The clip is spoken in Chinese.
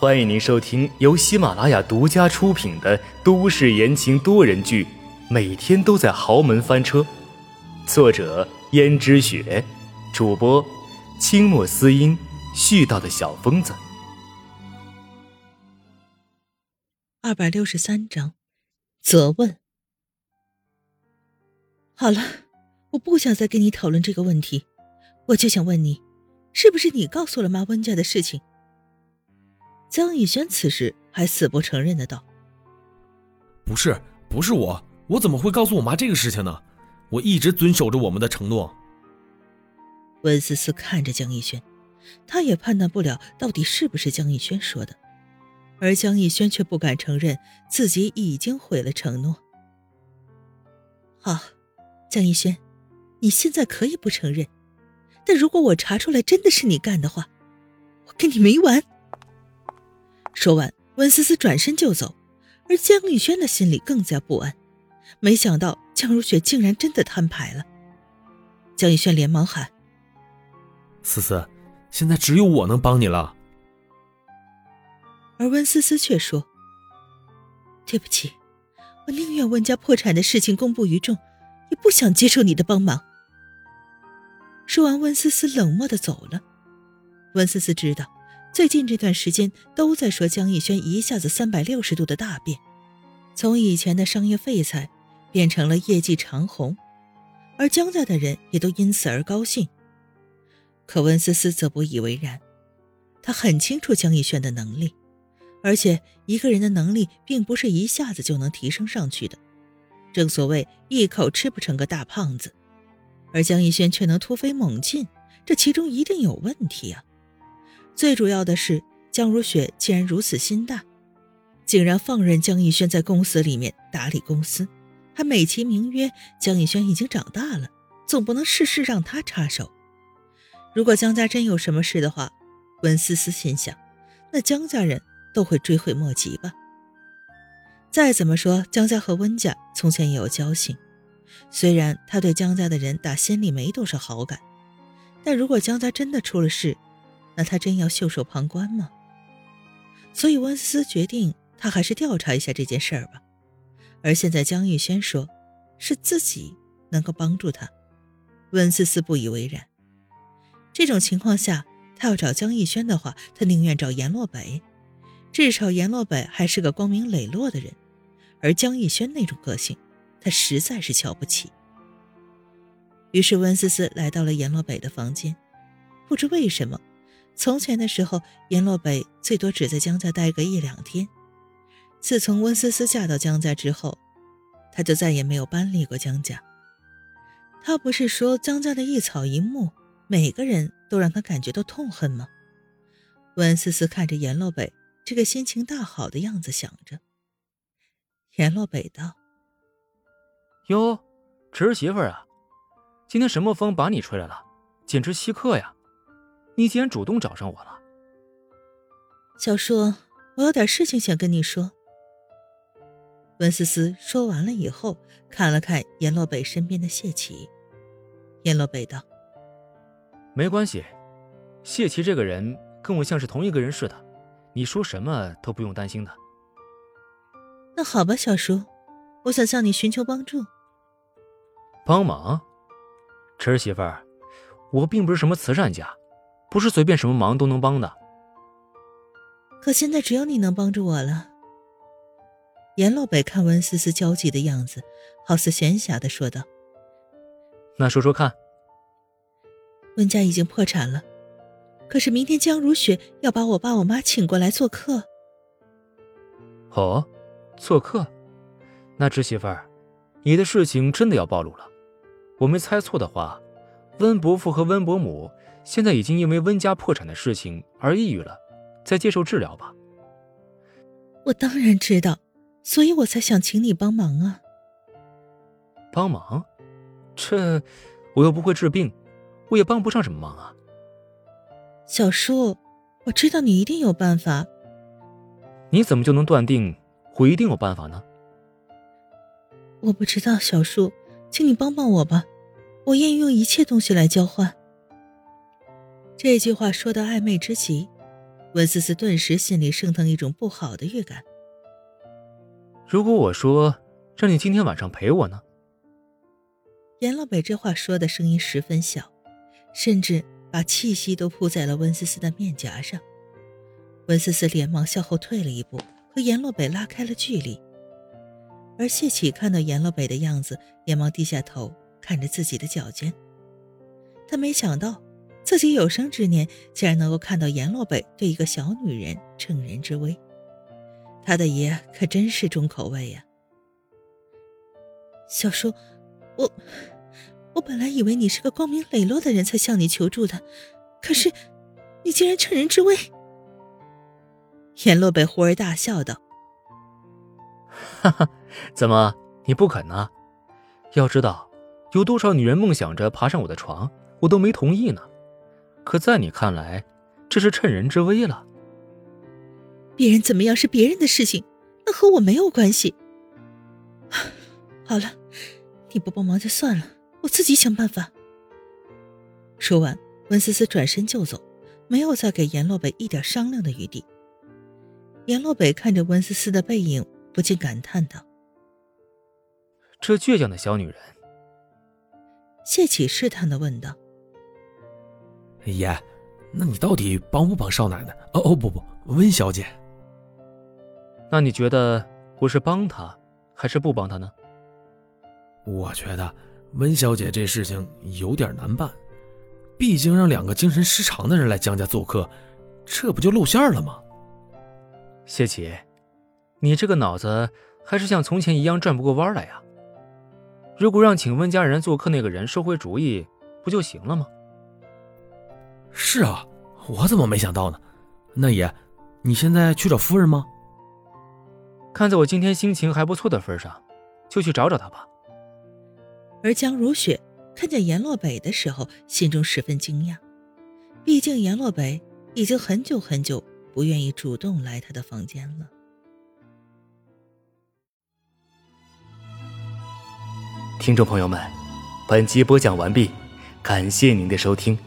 欢迎您收听由喜马拉雅独家出品的都市言情多人剧《每天都在豪门翻车》，作者：胭脂雪，主播：清墨思音，絮叨的小疯子。二百六十三章，责问。好了，我不想再跟你讨论这个问题，我就想问你。是不是你告诉了妈温家的事情？江逸轩此时还死不承认的道：“不是，不是我，我怎么会告诉我妈这个事情呢？我一直遵守着我们的承诺。”温思思看着江逸轩，他也判断不了到底是不是江逸轩说的，而江逸轩却不敢承认自己已经毁了承诺。好，江逸轩，你现在可以不承认。但如果我查出来真的是你干的话，我跟你没完。说完，温思思转身就走，而江玉轩的心里更加不安。没想到江如雪竟然真的摊牌了。江玉轩连忙喊：“思思，现在只有我能帮你了。”而温思思却说：“对不起，我宁愿温家破产的事情公布于众，也不想接受你的帮忙。”说完，温思思冷漠的走了。温思思知道，最近这段时间都在说江逸轩一下子三百六十度的大变，从以前的商业废材变成了业绩长虹，而江家的人也都因此而高兴。可温思思则不以为然，他很清楚江逸轩的能力，而且一个人的能力并不是一下子就能提升上去的，正所谓一口吃不成个大胖子。而江逸轩却能突飞猛进，这其中一定有问题啊！最主要的是，江如雪既然如此心大，竟然放任江逸轩在公司里面打理公司，还美其名曰江逸轩已经长大了，总不能事事让他插手。如果江家真有什么事的话，温思思心想，那江家人都会追悔莫及吧。再怎么说，江家和温家从前也有交情。虽然他对江家的人打心里没多少好感，但如果江家真的出了事，那他真要袖手旁观吗？所以温思思决定，他还是调查一下这件事儿吧。而现在江玉轩说，是自己能够帮助他，温思思不以为然。这种情况下，他要找江逸轩的话，他宁愿找阎洛北，至少阎洛北还是个光明磊落的人，而江逸轩那种个性。他实在是瞧不起。于是温思思来到了阎洛北的房间。不知为什么，从前的时候，阎洛北最多只在江家待个一两天。自从温思思嫁到江家之后，他就再也没有搬离过江家。他不是说江家的一草一木，每个人都让他感觉到痛恨吗？温思思看着阎洛北这个心情大好的样子，想着。阎洛北道。哟，侄媳妇啊，今天什么风把你吹来了？简直稀客呀！你竟然主动找上我了。小叔，我有点事情想跟你说。温思思说完了以后，看了看阎洛北身边的谢奇。阎洛北道：“没关系，谢奇这个人跟我像是同一个人似的，你说什么都不用担心的。”那好吧，小叔，我想向你寻求帮助。帮忙，侄媳妇儿，我并不是什么慈善家，不是随便什么忙都能帮的。可现在只有你能帮助我了。阎洛北看温思思焦急的样子，好似闲暇的说道：“那说说看。”温家已经破产了，可是明天江如雪要把我爸我妈请过来做客。哦，做客？那侄媳妇儿，你的事情真的要暴露了。我没猜错的话，温伯父和温伯母现在已经因为温家破产的事情而抑郁了，在接受治疗吧。我当然知道，所以我才想请你帮忙啊。帮忙？这我又不会治病，我也帮不上什么忙啊。小叔，我知道你一定有办法。你怎么就能断定我一定有办法呢？我不知道，小叔。请你帮帮我吧，我愿意用一切东西来交换。这句话说的暧昧之极，温思思顿时心里升腾一种不好的预感。如果我说让你今天晚上陪我呢？严老北这话说的声音十分小，甚至把气息都扑在了温思思的面颊上。温思思连忙向后退了一步，和严洛北拉开了距离。而谢启看到严洛北的样子，连忙低下头看着自己的脚尖。他没想到，自己有生之年竟然能够看到严洛北对一个小女人乘人之危。他的爷可真是重口味呀！小叔，我我本来以为你是个光明磊落的人才向你求助的，可是你竟然趁人之危！严洛北忽而大笑道：“哈哈，怎么你不肯呢？要知道，有多少女人梦想着爬上我的床，我都没同意呢。可在你看来，这是趁人之危了。”别人怎么样是别人的事情，那和我没有关系。好了，你不帮忙就算了，我自己想办法。说完，温思思转身就走，没有再给阎洛北一点商量的余地。阎洛北看着温思思的背影，不禁感叹道：“这倔强的小女人。”谢启试探的问道：“爷，那你到底帮不帮少奶奶？哦哦，不不，温小姐。”那你觉得我是帮她，还是不帮她呢？我觉得温小姐这事情有点难办，毕竟让两个精神失常的人来江家做客，这不就露馅了吗？谢启，你这个脑子还是像从前一样转不过弯来呀。如果让请温家人做客那个人收回主意，不就行了吗？是啊，我怎么没想到呢？那爷，你现在去找夫人吗？看在我今天心情还不错的份上，就去找找她吧。而江如雪看见阎洛北的时候，心中十分惊讶，毕竟阎洛北已经很久很久不愿意主动来他的房间了。听众朋友们，本集播讲完毕，感谢您的收听。